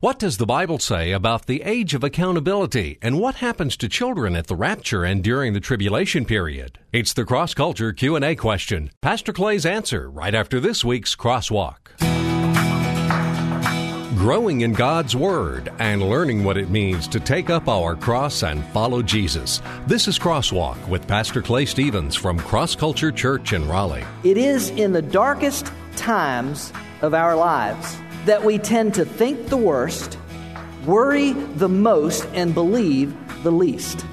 What does the Bible say about the age of accountability and what happens to children at the rapture and during the tribulation period? It's the cross culture Q&A question. Pastor Clay's answer right after this week's crosswalk. Growing in God's Word and learning what it means to take up our cross and follow Jesus. This is Crosswalk with Pastor Clay Stevens from Cross Culture Church in Raleigh. It is in the darkest times of our lives that we tend to think the worst, worry the most, and believe the least.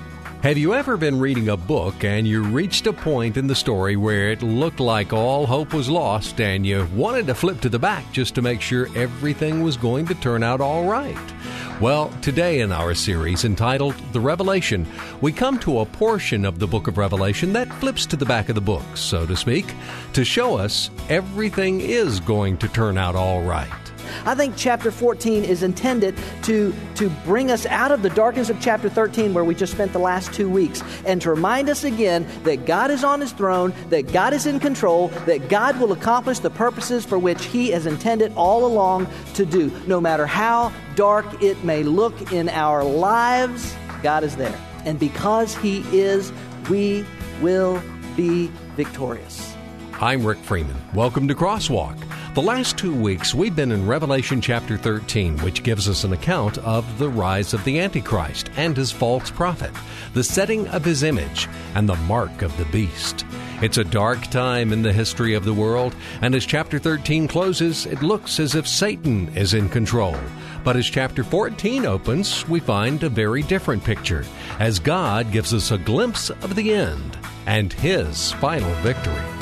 Have you ever been reading a book and you reached a point in the story where it looked like all hope was lost and you wanted to flip to the back just to make sure everything was going to turn out all right? Well, today in our series entitled The Revelation, we come to a portion of the book of Revelation that flips to the back of the book, so to speak, to show us everything is going to turn out all right. I think chapter 14 is intended to, to bring us out of the darkness of chapter 13, where we just spent the last two weeks, and to remind us again that God is on his throne, that God is in control, that God will accomplish the purposes for which he has intended all along to do. No matter how dark it may look in our lives, God is there. And because he is, we will be victorious. I'm Rick Freeman. Welcome to Crosswalk. The last two weeks, we've been in Revelation chapter 13, which gives us an account of the rise of the Antichrist and his false prophet, the setting of his image, and the mark of the beast. It's a dark time in the history of the world, and as chapter 13 closes, it looks as if Satan is in control. But as chapter 14 opens, we find a very different picture, as God gives us a glimpse of the end and his final victory.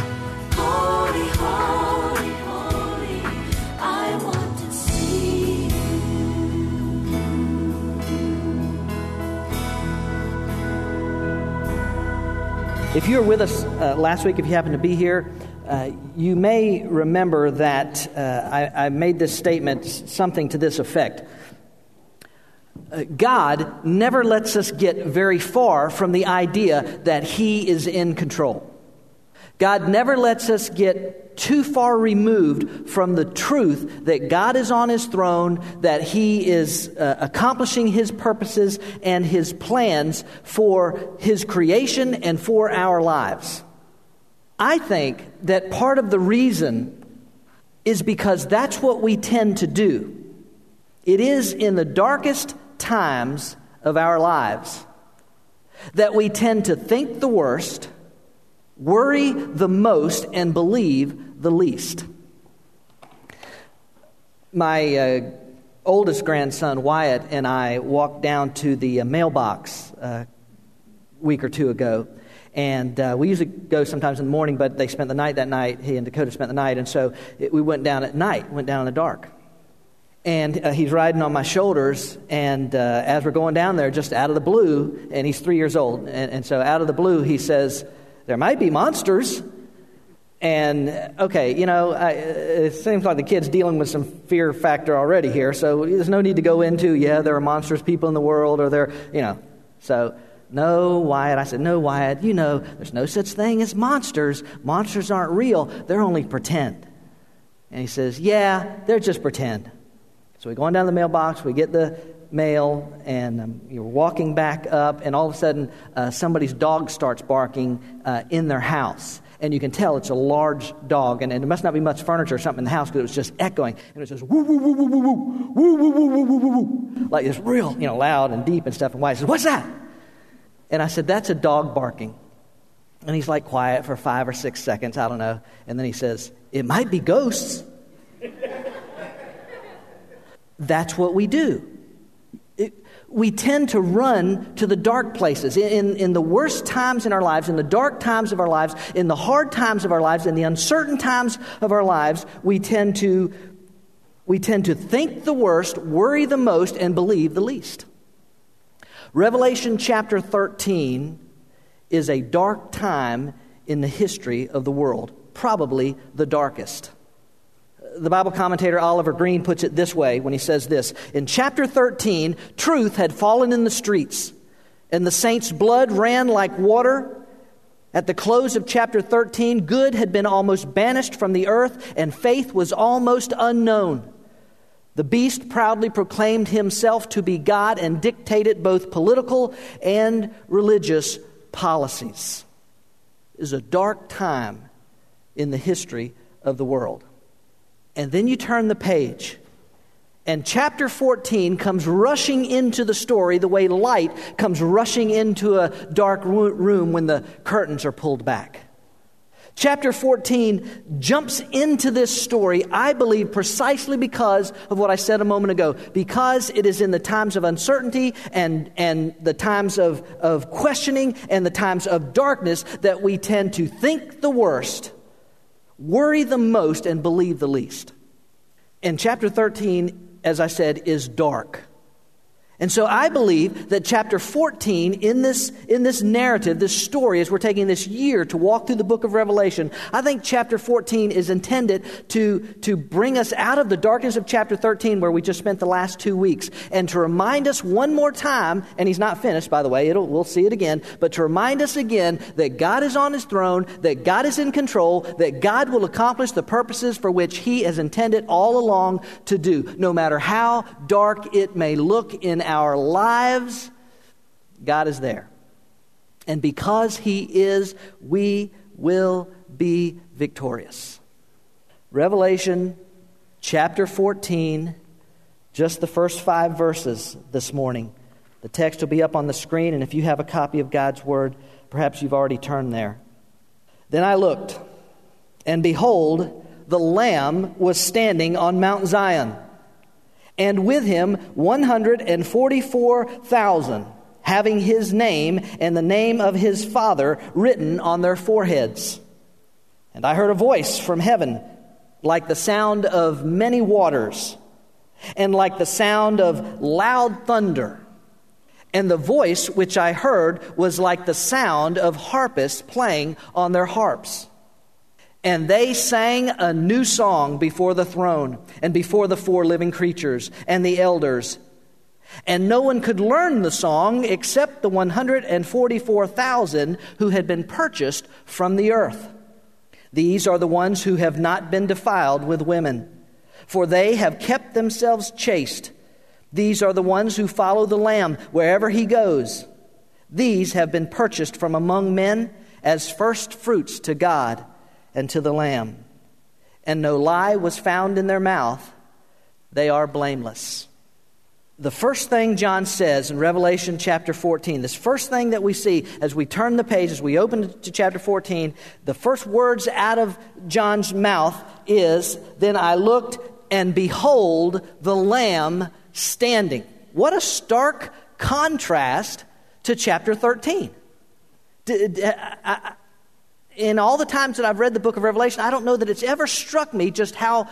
If you were with us uh, last week, if you happen to be here, uh, you may remember that uh, I, I made this statement, something to this effect. Uh, God never lets us get very far from the idea that He is in control. God never lets us get too far removed from the truth that God is on his throne, that he is uh, accomplishing his purposes and his plans for his creation and for our lives. I think that part of the reason is because that's what we tend to do. It is in the darkest times of our lives that we tend to think the worst worry the most and believe the least. My uh, oldest grandson, Wyatt, and I walked down to the uh, mailbox uh, week or two ago. And uh, we usually go sometimes in the morning, but they spent the night that night. He and Dakota spent the night. And so it, we went down at night, went down in the dark. And uh, he's riding on my shoulders. And uh, as we're going down there, just out of the blue, and he's three years old. And, and so out of the blue, he says, there might be monsters. And okay, you know, I, it seems like the kid's dealing with some fear factor already here, so there's no need to go into, yeah, there are monstrous people in the world, or there, you know. So, no, Wyatt. I said, no, Wyatt, you know, there's no such thing as monsters. Monsters aren't real, they're only pretend. And he says, yeah, they're just pretend. So we go on down the mailbox, we get the mail, and um, you're walking back up, and all of a sudden, uh, somebody's dog starts barking uh, in their house. And you can tell it's a large dog, and, and there must not be much furniture or something in the house because it was just echoing. And it says, woo, woo, woo, woo, woo, woo, woo, woo, woo, woo, woo, woo, woo. Like it's real, you know, loud and deep and stuff. And Wyatt says, What's that? And I said, That's a dog barking. And he's like quiet for five or six seconds, I don't know. And then he says, It might be ghosts. That's what we do we tend to run to the dark places. In, in the worst times in our lives, in the dark times of our lives, in the hard times of our lives, in the uncertain times of our lives, we tend to, we tend to think the worst, worry the most, and believe the least. Revelation chapter 13 is a dark time in the history of the world, probably the darkest the Bible commentator Oliver Greene puts it this way when he says this In chapter 13, truth had fallen in the streets, and the saints' blood ran like water. At the close of chapter 13, good had been almost banished from the earth, and faith was almost unknown. The beast proudly proclaimed himself to be God and dictated both political and religious policies. It is a dark time in the history of the world. And then you turn the page, and chapter 14 comes rushing into the story the way light comes rushing into a dark room when the curtains are pulled back. Chapter 14 jumps into this story, I believe, precisely because of what I said a moment ago. Because it is in the times of uncertainty and, and the times of, of questioning and the times of darkness that we tend to think the worst, worry the most, and believe the least. And chapter 13, as I said, is dark. And so I believe that chapter 14 in this, in this narrative, this story, as we're taking this year to walk through the book of Revelation, I think chapter 14 is intended to, to bring us out of the darkness of chapter 13 where we just spent the last two weeks and to remind us one more time, and he's not finished, by the way, we'll see it again, but to remind us again that God is on his throne, that God is in control, that God will accomplish the purposes for which he has intended all along to do, no matter how dark it may look in our lives, God is there. And because He is, we will be victorious. Revelation chapter 14, just the first five verses this morning. The text will be up on the screen, and if you have a copy of God's Word, perhaps you've already turned there. Then I looked, and behold, the Lamb was standing on Mount Zion and with him 144,000, having his name and the name of his Father written on their foreheads. And I heard a voice from heaven like the sound of many waters, and like the sound of loud thunder. And the voice which I heard was like the sound of harpists playing on their harps. And they sang a new song before the throne and before the four living creatures and the elders. And no one could learn the song except the 144,000 who had been purchased from the earth. These are the ones who have not been defiled with women, for they have kept themselves chaste. These are the ones who follow the Lamb wherever he goes. These have been purchased from among men as first fruits to God and to the Lamb. And no lie was found in their mouth. They are blameless. The first thing John says in Revelation chapter 14, this first thing that we see as we turn the page, as we open to chapter 14, the first words out of John's mouth is Then I looked, and behold, the Lamb standing. What a stark contrast to chapter 13 in all the times that I've read the book of Revelation, I don't know that it's ever struck me just how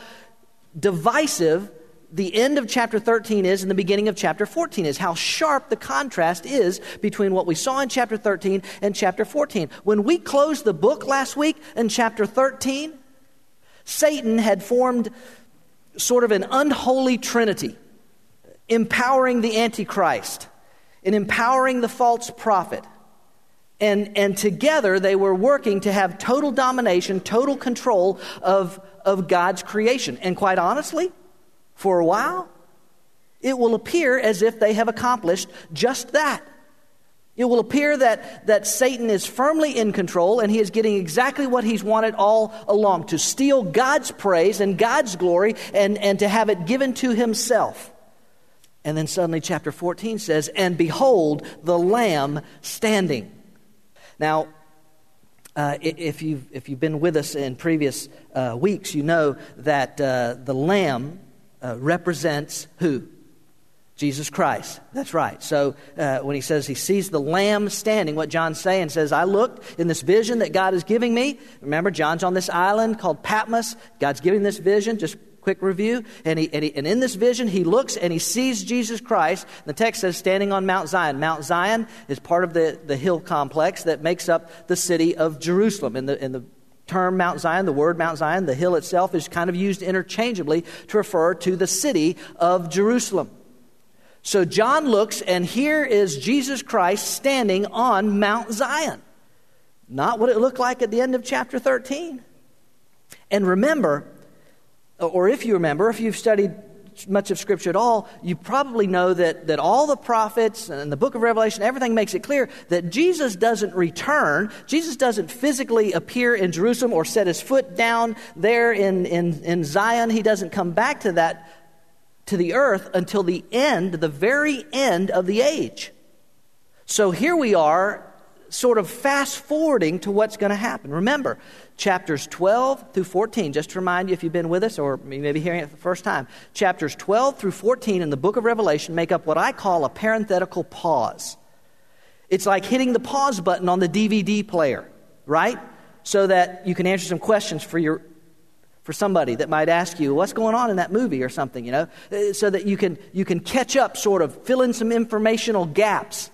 divisive the end of chapter 13 is and the beginning of chapter 14 is, how sharp the contrast is between what we saw in chapter 13 and chapter 14. When we closed the book last week in chapter 13, Satan had formed sort of an unholy trinity, empowering the Antichrist and empowering the false prophet and, and together they were working to have total domination, total control of, of God's creation. And quite honestly, for a while, it will appear as if they have accomplished just that. It will appear that, that Satan is firmly in control and he is getting exactly what he's wanted all along to steal God's praise and God's glory and, and to have it given to himself. And then suddenly, chapter 14 says, And behold, the Lamb standing. Now, uh, if, you've, if you've been with us in previous uh, weeks, you know that uh, the Lamb uh, represents who? Jesus Christ. That's right. So uh, when he says he sees the Lamb standing, what John's saying says, I looked in this vision that God is giving me. Remember, John's on this island called Patmos. God's giving this vision. Just quick review. And, he, and, he, and in this vision, he looks and he sees Jesus Christ. The text says standing on Mount Zion. Mount Zion is part of the, the hill complex that makes up the city of Jerusalem. In the, in the term Mount Zion, the word Mount Zion, the hill itself is kind of used interchangeably to refer to the city of Jerusalem. So John looks, and here is Jesus Christ standing on Mount Zion. Not what it looked like at the end of chapter 13. And remember, Uh, or if you remember, if you've studied much of Scripture at all, you probably know that, that all the prophets and the book of Revelation, everything makes it clear that Jesus doesn't return. Jesus doesn't physically appear in Jerusalem or set his foot down there in, in, in Zion. He doesn't come back to that, to the earth until the end, the very end of the age. So here we are, sort of fast forwarding to what's going to happen. Remember, chapters 12 through 14, just to remind you if you've been with us or you may be hearing it for the first time, chapters 12 through 14 in the book of Revelation make up what I call a parenthetical pause. It's like hitting the pause button on the DVD player, right? So that you can answer some questions for your for somebody that might ask you what's going on in that movie or something, you know, Uh, so that you can you can catch up sort of fill in some informational gaps.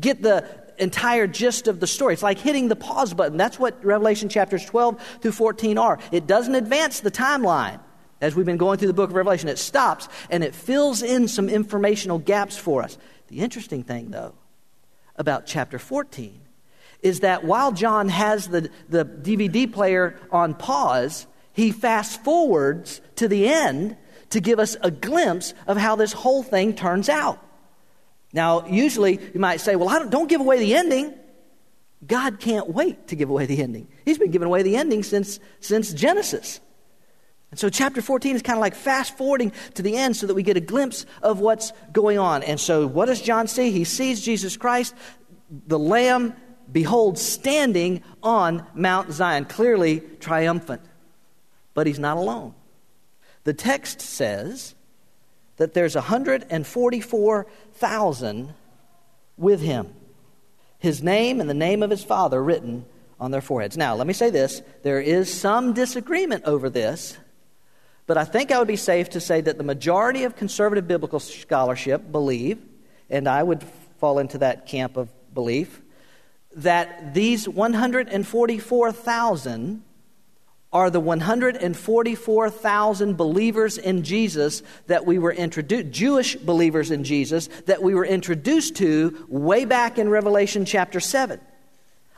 Get the entire gist of the story. It's like hitting the pause button. That's what Revelation chapters 12 through 14 are. It doesn't advance the timeline as we've been going through the book of Revelation. It stops and it fills in some informational gaps for us. The interesting thing, though, about chapter 14 is that while John has the, the DVD player on pause, he fast forwards to the end to give us a glimpse of how this whole thing turns out. Now, usually you might say, well, I don't, don't give away the ending. God can't wait to give away the ending. He's been giving away the ending since, since Genesis. And so, chapter 14 is kind of like fast forwarding to the end so that we get a glimpse of what's going on. And so, what does John see? He sees Jesus Christ, the Lamb, behold, standing on Mount Zion, clearly triumphant. But he's not alone. The text says that there's 144,000 with him. His name and the name of his father written on their foreheads. Now, let me say this there is some disagreement over this, but I think I would be safe to say that the majority of conservative biblical scholarship believe, and I would fall into that camp of belief, that these 144,000 are the 144,000 believers in Jesus that we were introduced, Jewish believers in Jesus that we were introduced to way back in Revelation chapter 7.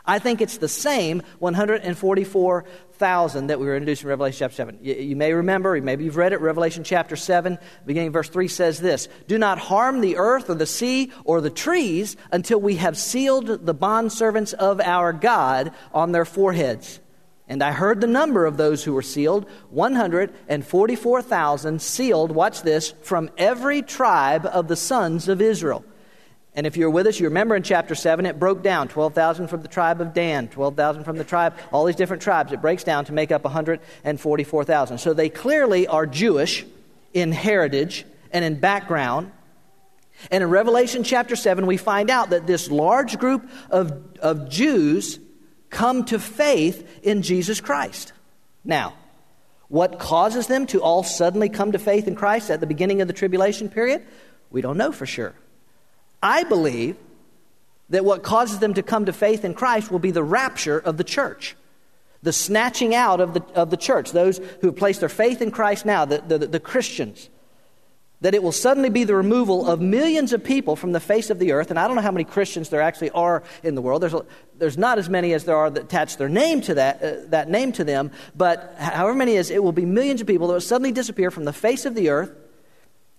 I think it's the same 144,000 that we were introduced in Revelation chapter 7. You, you, may remember, maybe you've read it, Revelation chapter 7, beginning verse 3 says this Do not harm the earth or the sea or the trees until we have sealed the bondservants of our God on their foreheads. And I heard the number of those who were sealed 144,000 sealed, watch this, from every tribe of the sons of Israel. And if you're with us, you remember in chapter 7, it broke down 12,000 from the tribe of Dan, 12,000 from the tribe, all these different tribes. It breaks down to make up 144,000. So they clearly are Jewish in heritage and in background. And in Revelation chapter 7, we find out that this large group of, of Jews come to faith in Jesus Christ. Now, what causes them to all suddenly come to faith in Christ at the beginning of the tribulation period? We don't know for sure. I believe that what causes them to come to faith in Christ will be the rapture of the church, the snatching out of the, of the church, those who have placed their faith in Christ now, the, the, the Christians. That it will suddenly be the removal of millions of people from the face of the earth. And I don't know how many Christians there actually are in the world. There's, a, there's not as many as there are that attach their name to that, uh, that name to them. But however many is, it will be millions of people that will suddenly disappear from the face of the earth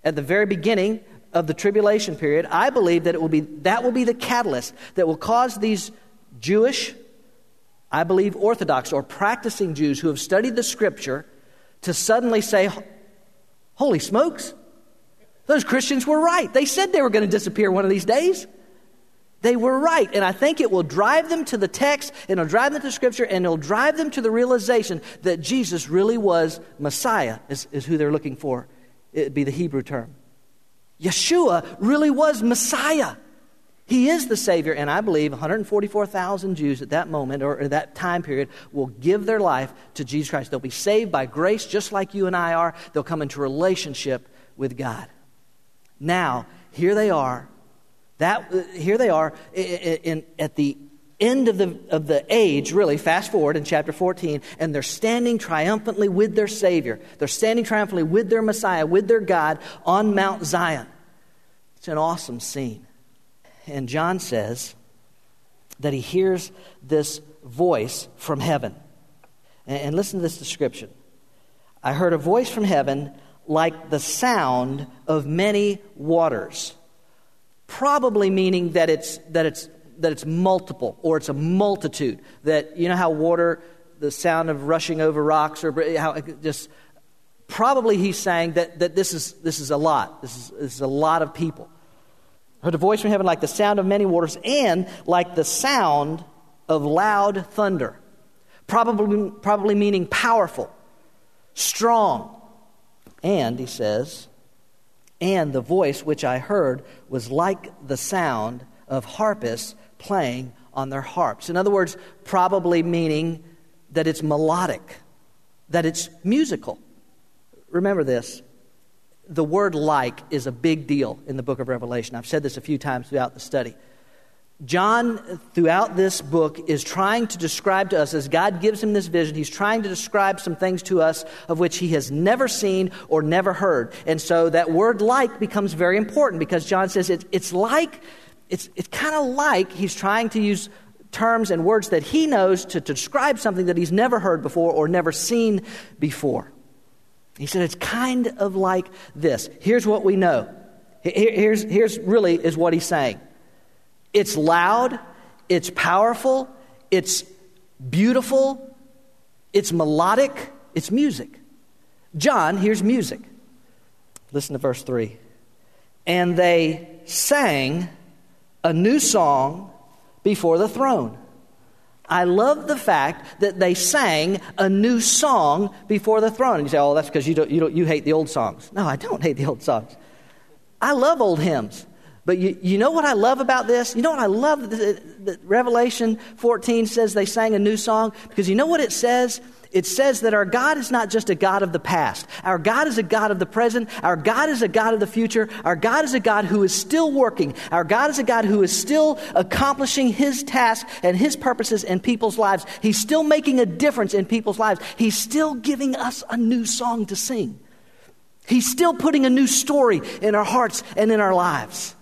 at the very beginning of the tribulation period, I believe that it will be that will be the catalyst that will cause these Jewish, I believe Orthodox or practicing Jews who have studied the scripture to suddenly say, Holy smokes, those Christians were right. They said they were going to disappear one of these days. They were right. And I think it will drive them to the text, and it'll drive them to Scripture, and it'll drive them to the realization that Jesus really was Messiah, is, is who they're looking for. It'd be the Hebrew term. Yeshua really was Messiah. He is the Savior, and I believe 144,000 Jews at that moment or at that time period will give their life to Jesus Christ. They'll be saved by grace just like you and I are. They'll come into relationship with God. Now, here they are. That, uh, here they are in, in, at the end of the, of the age, really, fast forward in chapter 14, and they're standing triumphantly with their Savior. They're standing triumphantly with their Messiah, with their God on Mount Zion. It's an awesome scene. And John says that he hears this voice from heaven. And, and listen to this description I heard a voice from heaven like the sound of many waters. Probably meaning that it's, that it's, that it's multiple or it's a multitude. That, you know how water, the sound of rushing over rocks, or how just, probably he's saying that, that this, is, this is a lot. This is, this is a lot of people. Heard a voice from heaven like the sound of many waters and like the sound of loud thunder. Probably, probably meaning powerful, strong. And, he says, and the voice which I heard was like the sound of harpists playing on their harps. In other words, probably meaning that it's melodic, that it's musical. Remember this the word like is a big deal in the book of Revelation. I've said this a few times throughout the study. John, throughout this book, is trying to describe to us, as God gives him this vision, he's trying to describe some things to us of which he has never seen or never heard. And so that word like becomes very important because John says it, it's like, it's, it's kind of like he's trying to use terms and words that he knows to, to describe something that he's never heard before or never seen before. He said it's kind of like this. Here's what we know. Here's, here's really is what he's saying. It's loud, it's powerful, it's beautiful, it's melodic, it's music. John hears music. Listen to verse 3. And they sang a new song before the throne I love the fact that they sang a new song before the throne. And you say, oh, that's because you, don't, you, don't, you hate the old songs. No, I don't hate the old songs. I love old hymns. But you, you know what I love about this? You know what I love that Revelation 14 says they sang a new song? Because you know what it says? it says that our God is not just a God of the past. Our God is a God of the present. Our God is a God of the future. Our God is a God who is still working. Our God is a God who is still accomplishing His tasks and His purposes in people's lives. He's still making a difference in people's lives. He's still giving us a new song to sing. He's still putting a new story in our hearts and in our lives.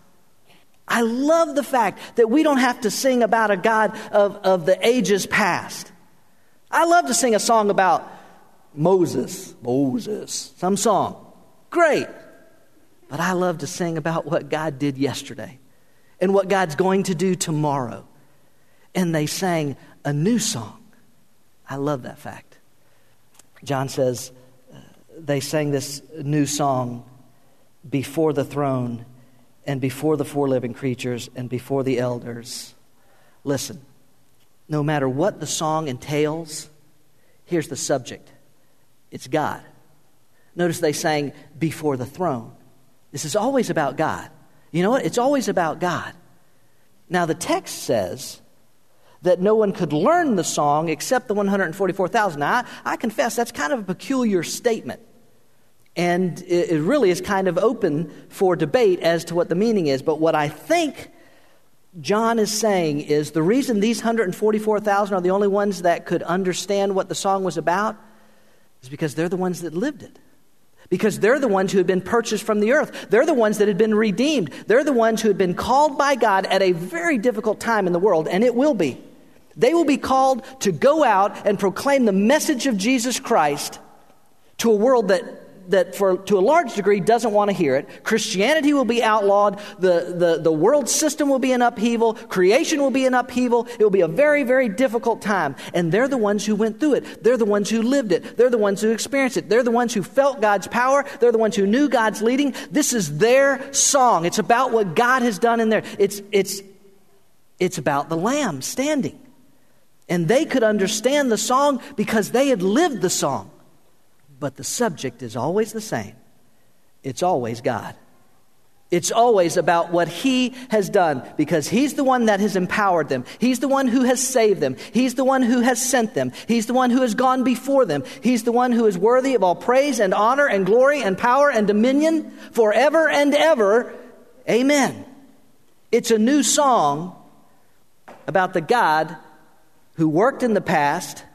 I love the fact that we don't have to sing about a God of, of the ages past. I love to sing a song about Moses, Moses, some song. Great. But I love to sing about what God did yesterday and what God's going to do tomorrow. And they sang a new song. I love that fact. John says uh, they sang this new song before the throne and before the four living creatures and before the elders. Listen, no matter what the song entails, here's the subject it's God. Notice they sang before the throne. This is always about God. You know what? It's always about God. Now, the text says that no one could learn the song except the 144,000. Now, I, I confess that's kind of a peculiar statement. And it, really is kind of open for debate as to what the meaning is. But what I think John is saying is the reason these 144,000 are the only ones that could understand what the song was about is because they're the ones that lived it. Because they're the ones who had been purchased from the earth. They're the ones that had been redeemed. They're the ones who had been called by God at a very difficult time in the world, and it will be. They will be called to go out and proclaim the message of Jesus Christ to a world that that for, to a large degree doesn't want to hear it. Christianity will be outlawed. The, the, the world system will be in upheaval. Creation will be in upheaval. It will be a very, very difficult time. And they're the ones who went through it. They're the ones who lived it. They're the ones who experienced it. They're the ones who felt God's power. They're the ones who knew God's leading. This is their song. It's about what God has done in there. It's, it's, it's about the Lamb standing. And they could understand the song because they had lived the song. But the subject is always the same it's always God. It's always about what He has done because He's the one that has empowered them. He's the one who has saved them. He's the one who has sent them. He's the one who has gone before them. He's the one who is worthy of all praise and honor and glory and power and dominion forever and ever. Amen. It's a new song about the God who worked in the past,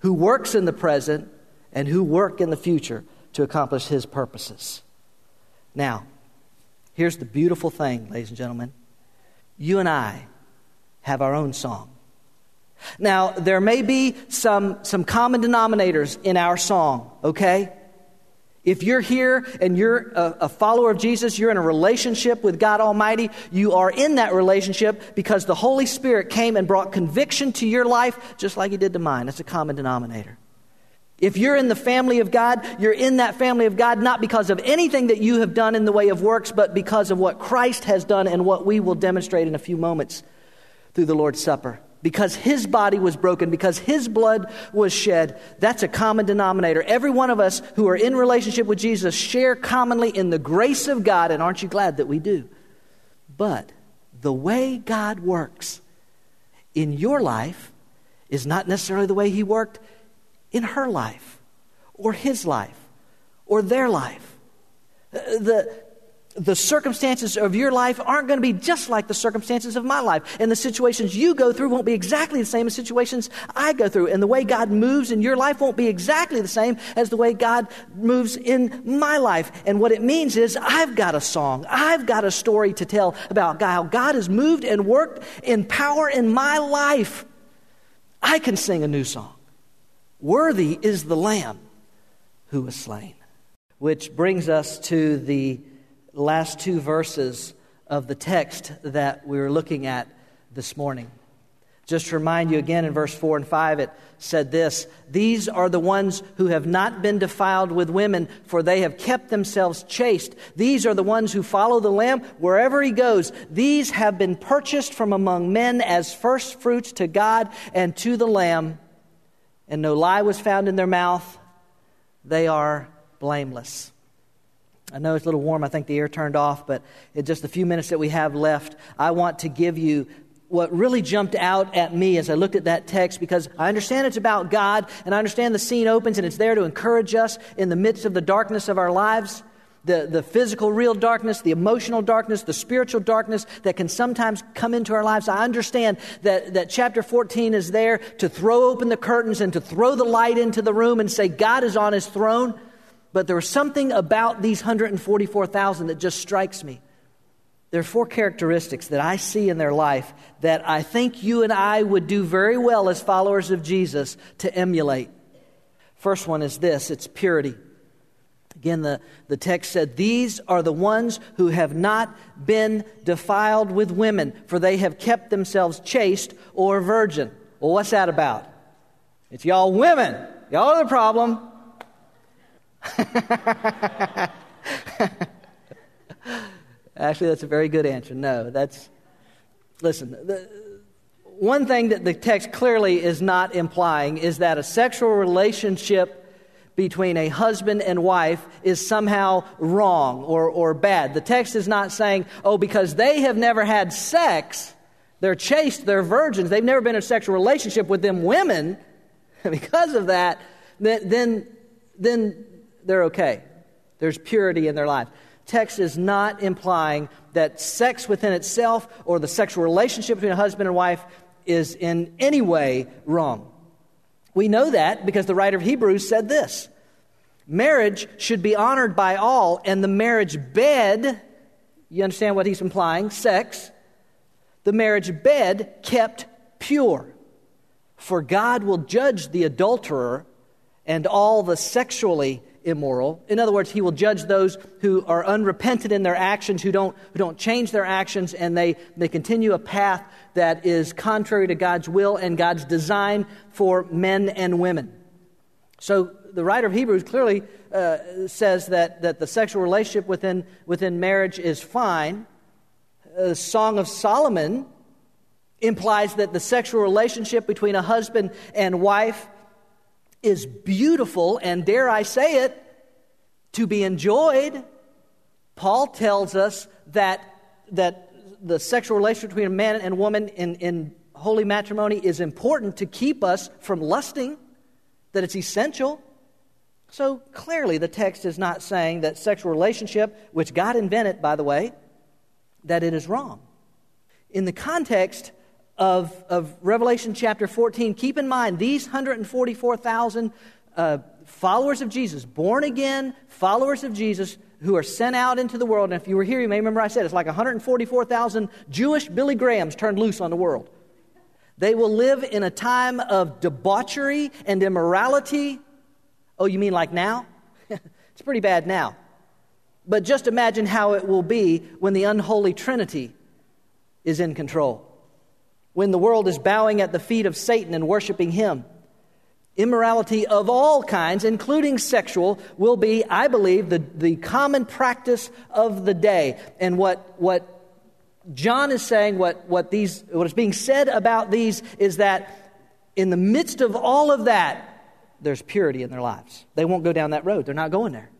who works in the present, and who work in the future to accomplish his purposes. Now, here's the beautiful thing, ladies and gentlemen. You and I have our own song. Now, there may be some, some common denominators in our song, okay? If you're here and you're a, a, follower of Jesus, you're in a relationship with God Almighty, you are in that relationship because the Holy Spirit came and brought conviction to your life just like He did to mine. That's a common denominator. If you're in the family of God, you're in that family of God not because of anything that you have done in the way of works, but because of what Christ has done and what we will demonstrate in a few moments through the Lord's Supper because his body was broken, because his blood was shed. That's a common denominator. Every one of us who are in relationship with Jesus share commonly in the grace of God, and aren't you glad that we do? But the way God works in your life is not necessarily the way he worked in her life, or his life, or their life. Uh, the, the circumstances of your life aren't going to be just like the circumstances of my life. And the situations you go through won't be exactly the same as situations I go through. And the way God moves in your life won't be exactly the same as the way God moves in my life. And what it means is I've got a song, I've got a story to tell about how God has moved and worked in power in my life. I can sing a new song. Worthy is the Lamb who was slain. Which brings us to the last two verses of the text that we were looking at this morning. Just to remind you again in verse 4 and 5, it said this These are the ones who have not been defiled with women, for they have kept themselves chaste. These are the ones who follow the Lamb wherever he goes. These have been purchased from among men as first fruits to God and to the Lamb, and no lie was found in their mouth. They are blameless. I know it's a little warm. I think the air turned off, but in just the few minutes that we have left, I want to give you what really jumped out at me as I looked at that text because I understand it's about God and I understand the scene opens and it's there to encourage us in the midst of the darkness of our lives. The, the physical, real darkness, the emotional darkness, the spiritual darkness that can sometimes come into our lives. I understand that, that chapter 14 is there to throw open the curtains and to throw the light into the room and say, God is on his throne. But there was something about these 144,000 that just strikes me. There are four characteristics that I see in their life that I think you and I would do very well as followers of Jesus to emulate. First one is this it's purity. Again, the, the text said, These are the ones who have not been defiled with women, for they have kept themselves chaste or virgin. Well, what's that about? It's y'all women. Y'all are the problem. Actually, that's a very good answer. No, that's. Listen, the, one thing that the text clearly is not implying is that a sexual relationship between a husband and wife is somehow wrong or, or bad. The text is not saying, oh, because they have never had sex, they're chaste, they're virgins, they've never been in a sexual relationship with them women. because of that, then, then, then they're okay. There's purity in their life. Text is not implying that sex within itself or the sexual relationship between a husband and wife is in any way wrong. We know that because the writer of Hebrews said this Marriage should be honored by all, and the marriage bed, you understand what he's implying? Sex. The marriage bed kept pure. For God will judge the adulterer and all the sexually immoral. In other words, he will judge those who are unrepentant in their actions, who don't, who don't change their actions, and they, they continue a path that is contrary to God's will and God's design for men and women. So the writer of Hebrews clearly uh, says that, that the sexual relationship within, within marriage is fine. The Song of Solomon implies that the sexual relationship between a husband and wife is beautiful and, dare I say it, to be enjoyed. Paul tells us that, that the sexual relationship between a man and woman in, in holy matrimony is important to keep us from lusting, that it's essential. So clearly, the text is not saying that sexual relationship, which God invented, by the way, that it is wrong. In the context of, of Revelation chapter 14, keep in mind these 144,000 uh, followers of Jesus, born again followers of Jesus, who are sent out into the world. And if you were here, you may remember I said it's like 144,000 Jewish Billy Grahams turned loose on the world. They will live in a time of debauchery and immorality. Oh, you mean like now? It's pretty bad now. But just imagine how it will be when the unholy Trinity is in control. When the world is bowing at the feet of Satan and worshiping him. Immorality of all kinds, including sexual, will be, I believe, the, the common practice of the day. And what, what John is saying, what, what, these, what is being said about these, is that in the midst of all of that, there's purity in their lives. They won't go down that road, they're not going there.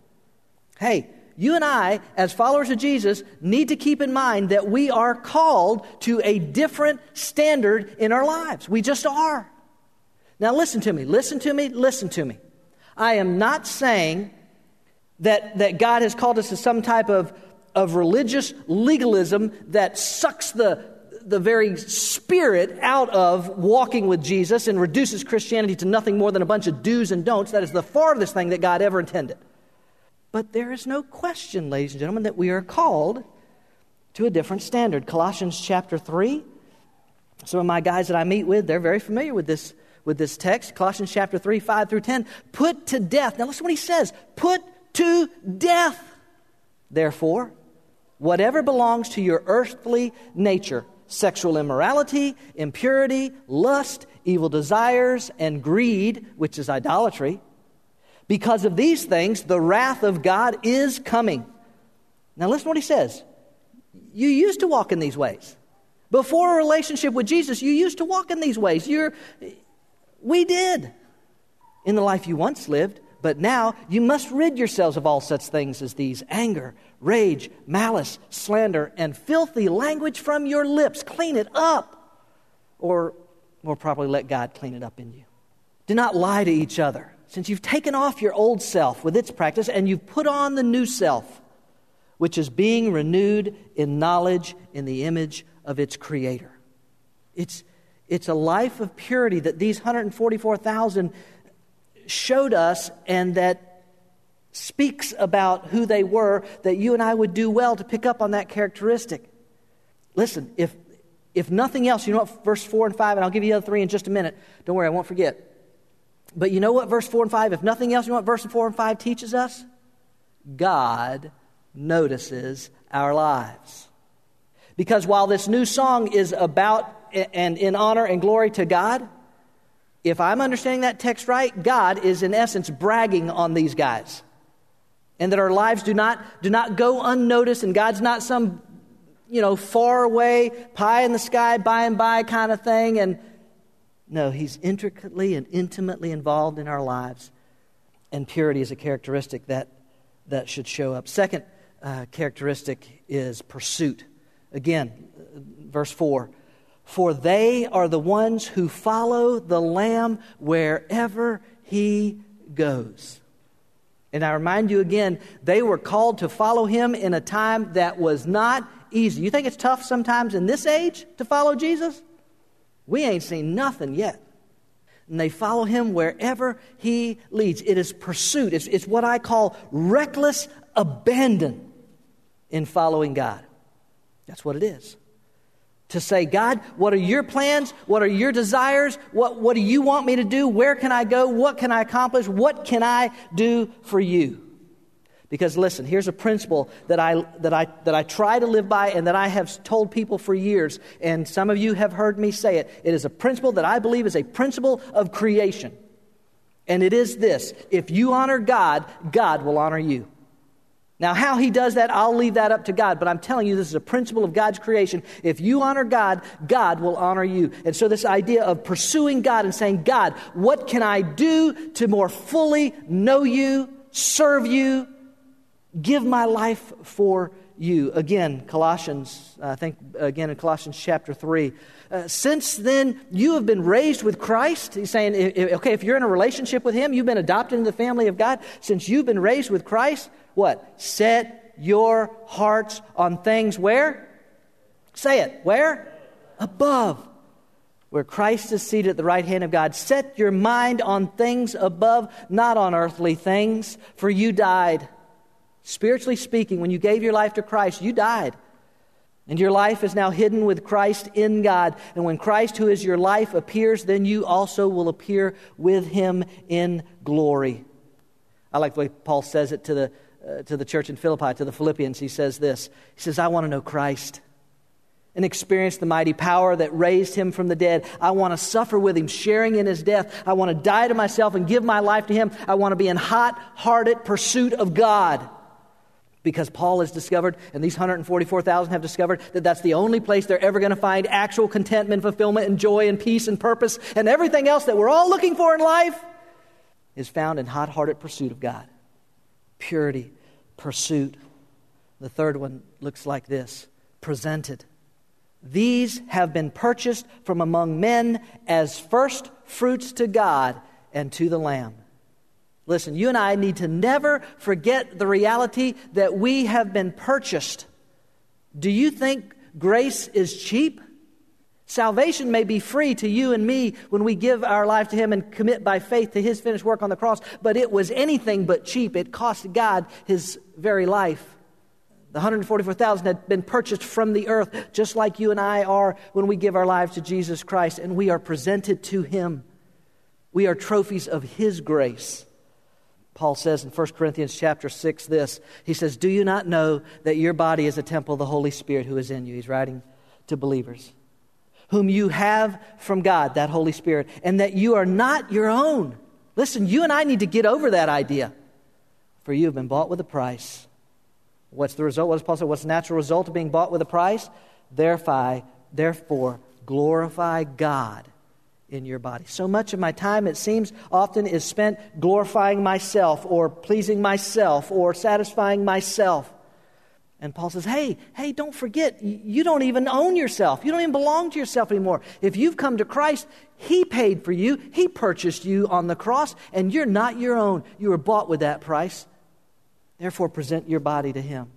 Hey, you and I, as followers of Jesus, need to keep in mind that we are called to a different standard in our lives. We just are. Now, listen to me, listen to me, listen to me. I am not saying that, that God has called us to some type of, of religious legalism that sucks the, the very spirit out of walking with Jesus and reduces Christianity to nothing more than a bunch of do's and don'ts. That is the farthest thing that God ever intended. But there is no question, ladies and gentlemen, that we are called to a different standard. Colossians chapter 3. Some of my guys that I meet with, they're very familiar with this, with this text. Colossians chapter 3, 5 through 10. Put to death. Now listen what he says. Put to death, therefore, whatever belongs to your earthly nature sexual immorality, impurity, lust, evil desires, and greed, which is idolatry because of these things, the wrath of God is coming. Now, listen to what he says. You used to walk in these ways. Before a relationship with Jesus, you used to walk in these ways. You're, we did in the life you once lived, but now you must rid yourselves of all such things as these anger, rage, malice, slander, and filthy language from your lips. Clean it up. Or more properly, let God clean it up in you. Do not lie to each other since you've taken off your old self with its practice and you've put on the new self, which is being renewed in knowledge in the image of its creator. It's, it's a life of purity that these 144,000 showed us and that speaks about who they were, that you and I would do well to pick up on that characteristic. Listen, if, if nothing else, you know what, verse 4 and 5, and I'll give you the other three in just a minute. Don't worry, I won't forget. But you know what verse 4 and 5, if nothing else, you know what verse 4 and 5 teaches us? God notices our lives. Because while this new song is about and in honor and glory to God, if I'm understanding that text right, God is in essence bragging on these guys. And that our lives do not, do not go unnoticed, and God's not some, you know, far away, pie in the sky, by and by kind of thing. And no, He's intricately and intimately involved in our lives, and purity is a characteristic that, that should show up. Second uh, characteristic is pursuit. Again, verse 4 For they are the ones who follow the Lamb wherever He goes. And I remind you again, they were called to follow him in a time that was not easy. You think it's tough sometimes in this age to follow Jesus? We ain't seen nothing yet. And they follow him wherever he leads. It is pursuit, it's, it's what I call reckless abandon in following God. That's what it is. To say, God, what are your plans? What are your desires? What, what do you want me to do? Where can I go? What can I accomplish? What can I do for you? Because listen, here's a principle that I, that, I, that I try to live by and that I have told people for years, and some of you have heard me say it. It is a principle that I believe is a principle of creation. And it is this if you honor God, God will honor you. Now, how he does that, I'll leave that up to God, but I'm telling you, this is a principle of God's creation. If you honor God, God will honor you. And so, this idea of pursuing God and saying, God, what can I do to more fully know you, serve you, give my life for you. Again, Colossians, I think again in Colossians chapter 3. Uh, since then, you have been raised with Christ. He's saying, okay, if you're in a relationship with Him, you've been adopted into the family of God. Since you've been raised with Christ, what? Set your hearts on things where? Say it. Where? Above. Where Christ is seated at the right hand of God. Set your mind on things above, not on earthly things, for you died Spiritually speaking, when you gave your life to Christ, you died. And your life is now hidden with Christ in God. And when Christ, who is your life, appears, then you also will appear with him in glory. I like the way Paul says it to the, uh, to the church in Philippi, to the Philippians. He says this He says, I want to know Christ and experience the mighty power that raised him from the dead. I want to suffer with him, sharing in his death. I want to die to myself and give my life to him. I want to be in hot hearted pursuit of God. Because Paul has discovered, and these 144,000 have discovered, that that's the only place they're ever going to find actual contentment, fulfillment, and joy, and peace, and purpose, and everything else that we're all looking for in life is found in hot hearted pursuit of God. Purity, pursuit. The third one looks like this presented. These have been purchased from among men as first fruits to God and to the Lamb. Listen, you and I need to never forget the reality that we have been purchased. Do you think grace is cheap? Salvation may be free to you and me when we give our life to Him and commit by faith to His finished work on the cross, but it was anything but cheap. It cost God His very life. The 144,000 had been purchased from the earth, just like you and I are when we give our lives to Jesus Christ, and we are presented to Him. We are trophies of His grace. Paul says in 1 Corinthians chapter 6 this. He says, Do you not know that your body is a temple of the Holy Spirit who is in you? He's writing to believers. Whom you have from God, that Holy Spirit, and that you are not your own. Listen, you and I need to get over that idea. For you have been bought with a price. What's the result? What does Paul say? What's the natural result of being bought with a price? Therefore, therefore, glorify God in your body. So much of my time, it seems, often is spent glorifying myself or pleasing myself or satisfying myself. And Paul says, hey, hey, don't forget, you don't even own yourself. You don't even belong to yourself anymore. If you've come to Christ, He paid for you, He purchased you on the cross, and you're not your own. You were bought with that price. Therefore, present your body to him.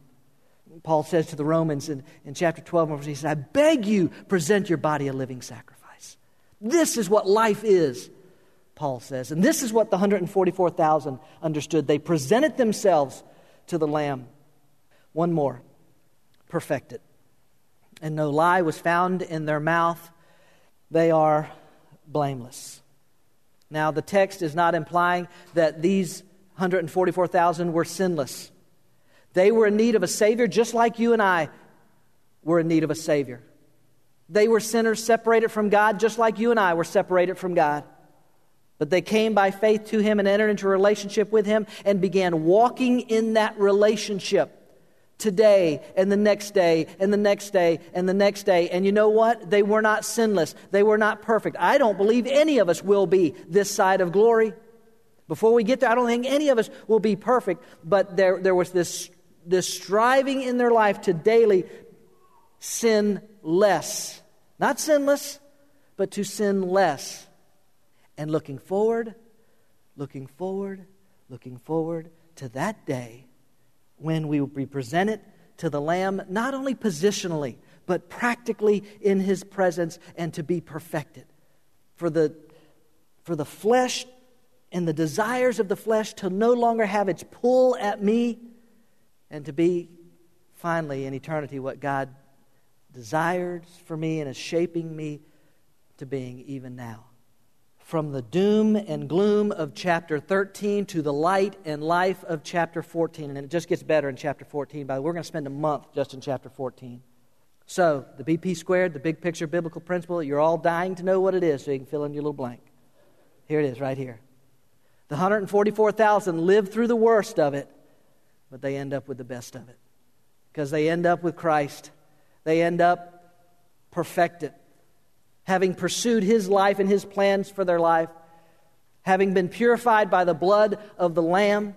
Paul says to the Romans in, in chapter 12, he says, I beg you, present your body a living sacrifice. This is what life is, Paul says. And this is what the 144,000 understood. They presented themselves to the Lamb. One more perfected. And no lie was found in their mouth. They are blameless. Now, the text is not implying that these 144,000 were sinless. They were in need of a Savior just like you and I were in need of a Savior. They were sinners separated from God just like you and I were separated from God. But they came by faith to Him and entered into a relationship with Him and began walking in that relationship today and the next day and the next day and the next day. And you know what? They were not sinless. They were not perfect. I don't believe any of us will be this side of glory. Before we get there, I don't think any of us will be perfect, but there, there was this, this striving in their life to daily sin less. Not sinless, but to sin less. And looking forward, looking forward, looking forward to that day when we will be presented to the Lamb, not only positionally, but practically in His presence and to be perfected. For the, for the flesh and the desires of the flesh to no longer have its pull at me and to be finally in eternity what God desires for me and is shaping me to being even now. From the doom and gloom of chapter 13 to the light and life of chapter 14. And it just gets better in chapter 14. By the way, we're going to spend a month just in chapter 14. So, the BP squared, the big picture biblical principle, you're all dying to know what it is so you can fill in your little blank. Here it is, right here. The 144,000 live through the worst of it, but they end up with the best of it. Because they end up with Christ. They end up perfected. Having pursued his life and his plans for their life, having been purified by the blood of the Lamb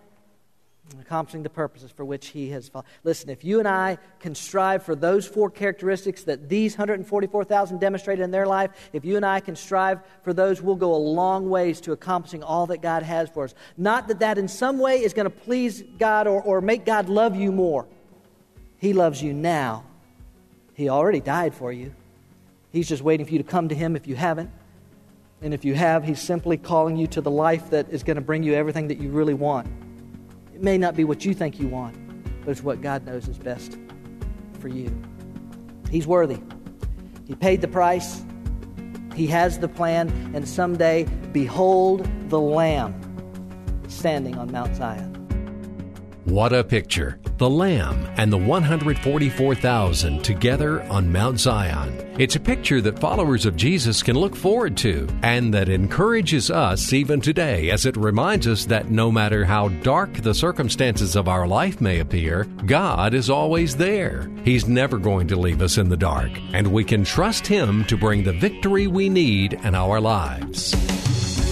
accomplishing the purposes for which he has. Listen, if you and I can strive for those four characteristics that these 144,000 demonstrated in their life, if you and I can strive for those, we'll go a long ways to accomplishing all that God has for us. Not that that in some way is going to please God or, or make God love you more. He loves you now. He already died for you. He's just waiting for you to come to Him if you haven't. And if you have, He's simply calling you to the life that is going to bring you everything that you really want. It may not be what you think you want, but it's what God knows is best for you. He's worthy. He paid the price. He has the plan, and someday, behold the Lamb standing on Mount Zion. What a picture! The Lamb and the 144,000 together on Mount Zion. It's a picture that followers of Jesus can look forward to and that encourages us even today as it reminds us that no matter how dark the circumstances of our life may appear, God is always there. He's never going to leave us in the dark, and we can trust Him to bring the victory we need in our lives.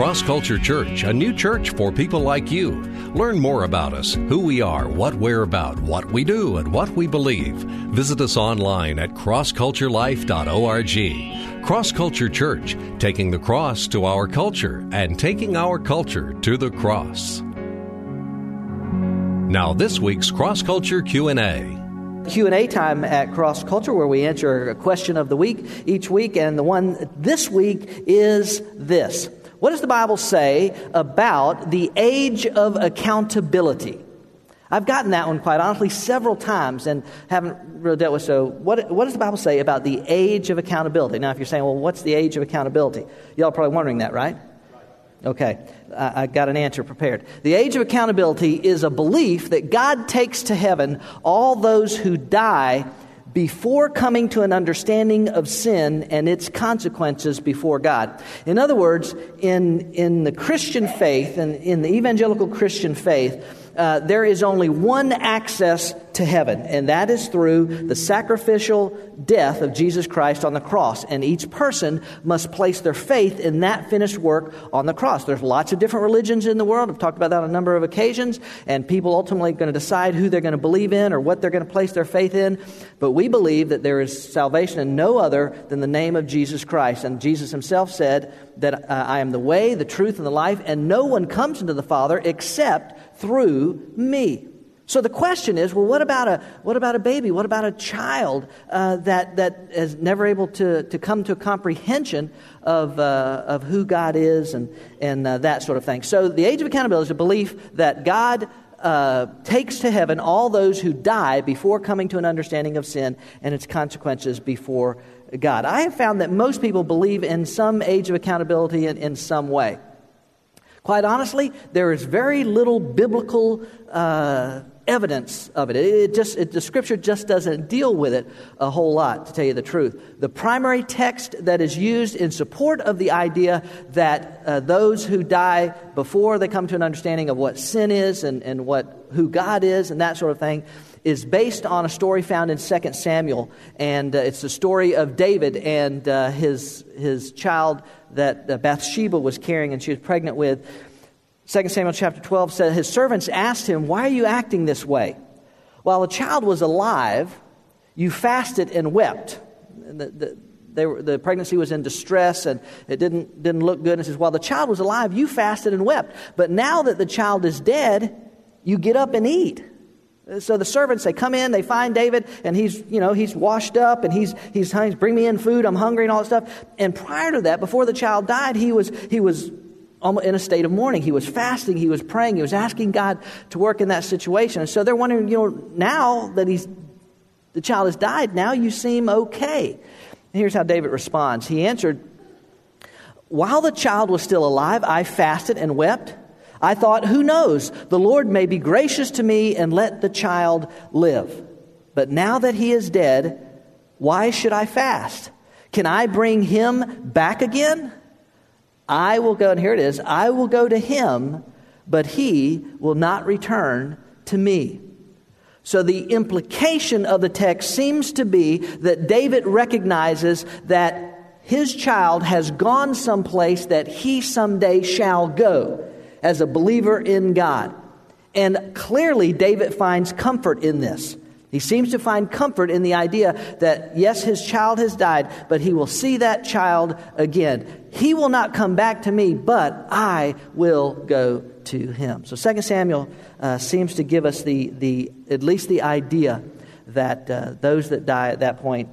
Cross Culture Church, a new church for people like you. Learn more about us, who we are, what we're about, what we do, and what we believe. Visit us online at crossculturelife.org. Cross Culture Church, taking the cross to our culture and taking our culture to the cross. Now this week's Cross Culture Q&A. Q&A time at Cross Culture where we answer a question of the week each week and the one this week is this. What does the Bible say about the age of accountability? I've gotten that one quite honestly several times and haven't really dealt with. So, what, what does the Bible say about the age of accountability? Now, if you're saying, well, what's the age of accountability? Y'all are probably wondering that, right? Okay, I, I got an answer prepared. The age of accountability is a belief that God takes to heaven all those who die before coming to an understanding of sin and its consequences before God. In other words, in, in the Christian faith and in the evangelical Christian faith, uh, there is only one access to heaven, and that is through the sacrificial death of Jesus Christ on the cross. And each person must place their faith in that finished work on the cross. There's lots of different religions in the world. I've talked about that on a number of occasions, and people ultimately are going to decide who they're going to believe in or what they're going to place their faith in. But we believe that there is salvation in no other than the name of Jesus Christ. And Jesus himself said that uh, I am the way, the truth, and the life, and no one comes into the Father except through me. So the question is, well, what about a what about a baby? What about a child uh, that that is never able to, to come to a comprehension of uh, of who God is and and uh, that sort of thing? So the age of accountability is a belief that God. Uh, takes to heaven all those who die before coming to an understanding of sin and its consequences before God. I have found that most people believe in some age of accountability in, in some way. Quite honestly, there is very little biblical uh, evidence of it. It, just it, the scripture just doesn't deal with it a whole lot, to tell you the truth. The primary text that is used in support of the idea that uh, those who die before they come to an understanding of what sin is and, and what who God is and that sort of thing is based on a story found in 2 Samuel. And uh, it's the story of David and uh, his, his child that uh, Bathsheba was carrying and she was pregnant with. 2 Samuel chapter 12 said, His servants asked him, Why are you acting this way? While the child was alive, you fasted and wept. The, the, they were, the pregnancy was in distress and it didn't, didn't look good. And says, While the child was alive, you fasted and wept. But now that the child is dead, you get up and eat. So the servants, they come in, they find David, and he's, you know, he's washed up, and he's, he's, he's bring me in food, I'm hungry, and all that stuff. And prior to that, before the child died, he was, he was in a state of mourning. He was fasting, he was praying, he was asking God to work in that situation. And so they're wondering, you know, now that he's, the child has died, now you seem okay. And here's how David responds. He answered, While the child was still alive, I fasted and wept. I thought, who knows? The Lord may be gracious to me and let the child live. But now that he is dead, why should I fast? Can I bring him back again? I will go, and here it is I will go to him, but he will not return to me. So the implication of the text seems to be that David recognizes that his child has gone someplace that he someday shall go as a believer in God. And clearly, David finds comfort in this. He seems to find comfort in the idea that, yes, his child has died, but he will see that child again. He will not come back to me, but I will go to him. So 2 Samuel uh, seems to give us the, the, at least the idea that uh, those that die at that point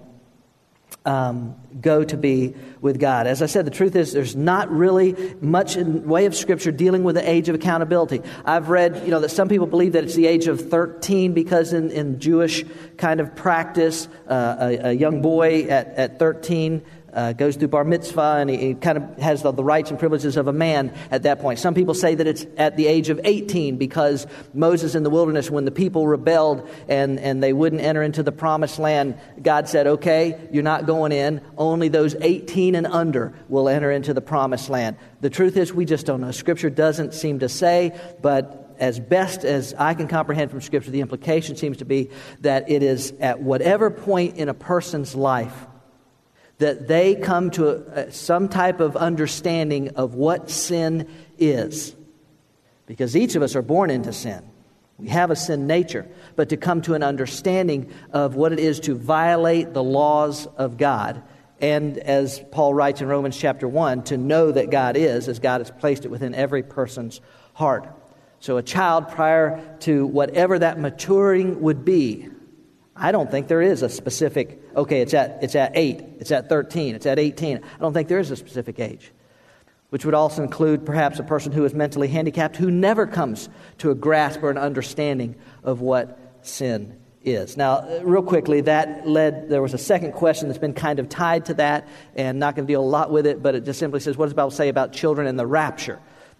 um, go to be with God. As I said, the truth is there's not really much in way of Scripture dealing with the age of accountability. I've read, you know, that some people believe that it's the age of 13 because in, in Jewish kind of practice, uh, a, a, young boy at, at 13 uh, goes through bar mitzvah and he, he kind of has the, the, rights and privileges of a man at that point. Some people say that it's at the age of 18 because Moses in the wilderness, when the people rebelled and, and they wouldn't enter into the promised land, God said, okay, you're not going in. Only those 18 and under will enter into the promised land. The truth is, we just don't know. Scripture doesn't seem to say, but as best as I can comprehend from Scripture, the implication seems to be that it is at whatever point in a person's life that they come to a, some type of understanding of what sin is. Because each of us are born into sin. We have a sin nature. But to come to an understanding of what it is to violate the laws of God, and as Paul writes in Romans chapter 1, to know that God is, as God has placed it within every person's heart. So a child, prior to whatever that maturing would be, I don't think there is a specific, okay, it's at, it's at 8, it's at 13, it's at 18. I don't think there is a specific age, which would also include perhaps a person who is mentally handicapped who never comes to a grasp or an understanding of what sin is. Now, real quickly, that led, there was a second question that's been kind of tied to that, and not going to deal a lot with it, but it just simply says, what does the Bible say about children and the rapture?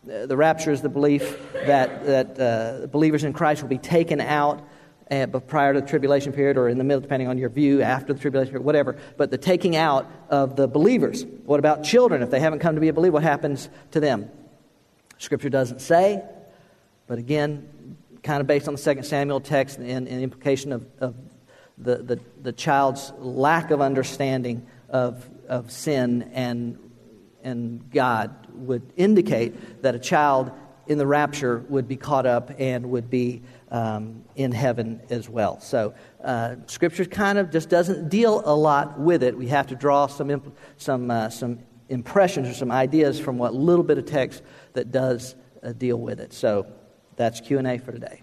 Uh, the rapture is the belief that, that uh, believers in Christ will be taken out uh, but prior to the tribulation period or in the middle, depending on your view, after the tribulation period, whatever. But the taking out of the believers. What about children? If they haven't come to be a believer, what happens to them? Scripture doesn't say, but again, kind of based on the Second Samuel text and, and implication of, of the, the, the child's lack of understanding of, of sin and, and God would indicate that a child in the rapture would be caught up and would be um, in heaven as well. So, uh, Scripture kind of just doesn't deal a lot with it. We have to draw some, imp- some, uh, some impressions or some ideas from what little bit of text that does uh, deal with it. So, that's Q&A for today.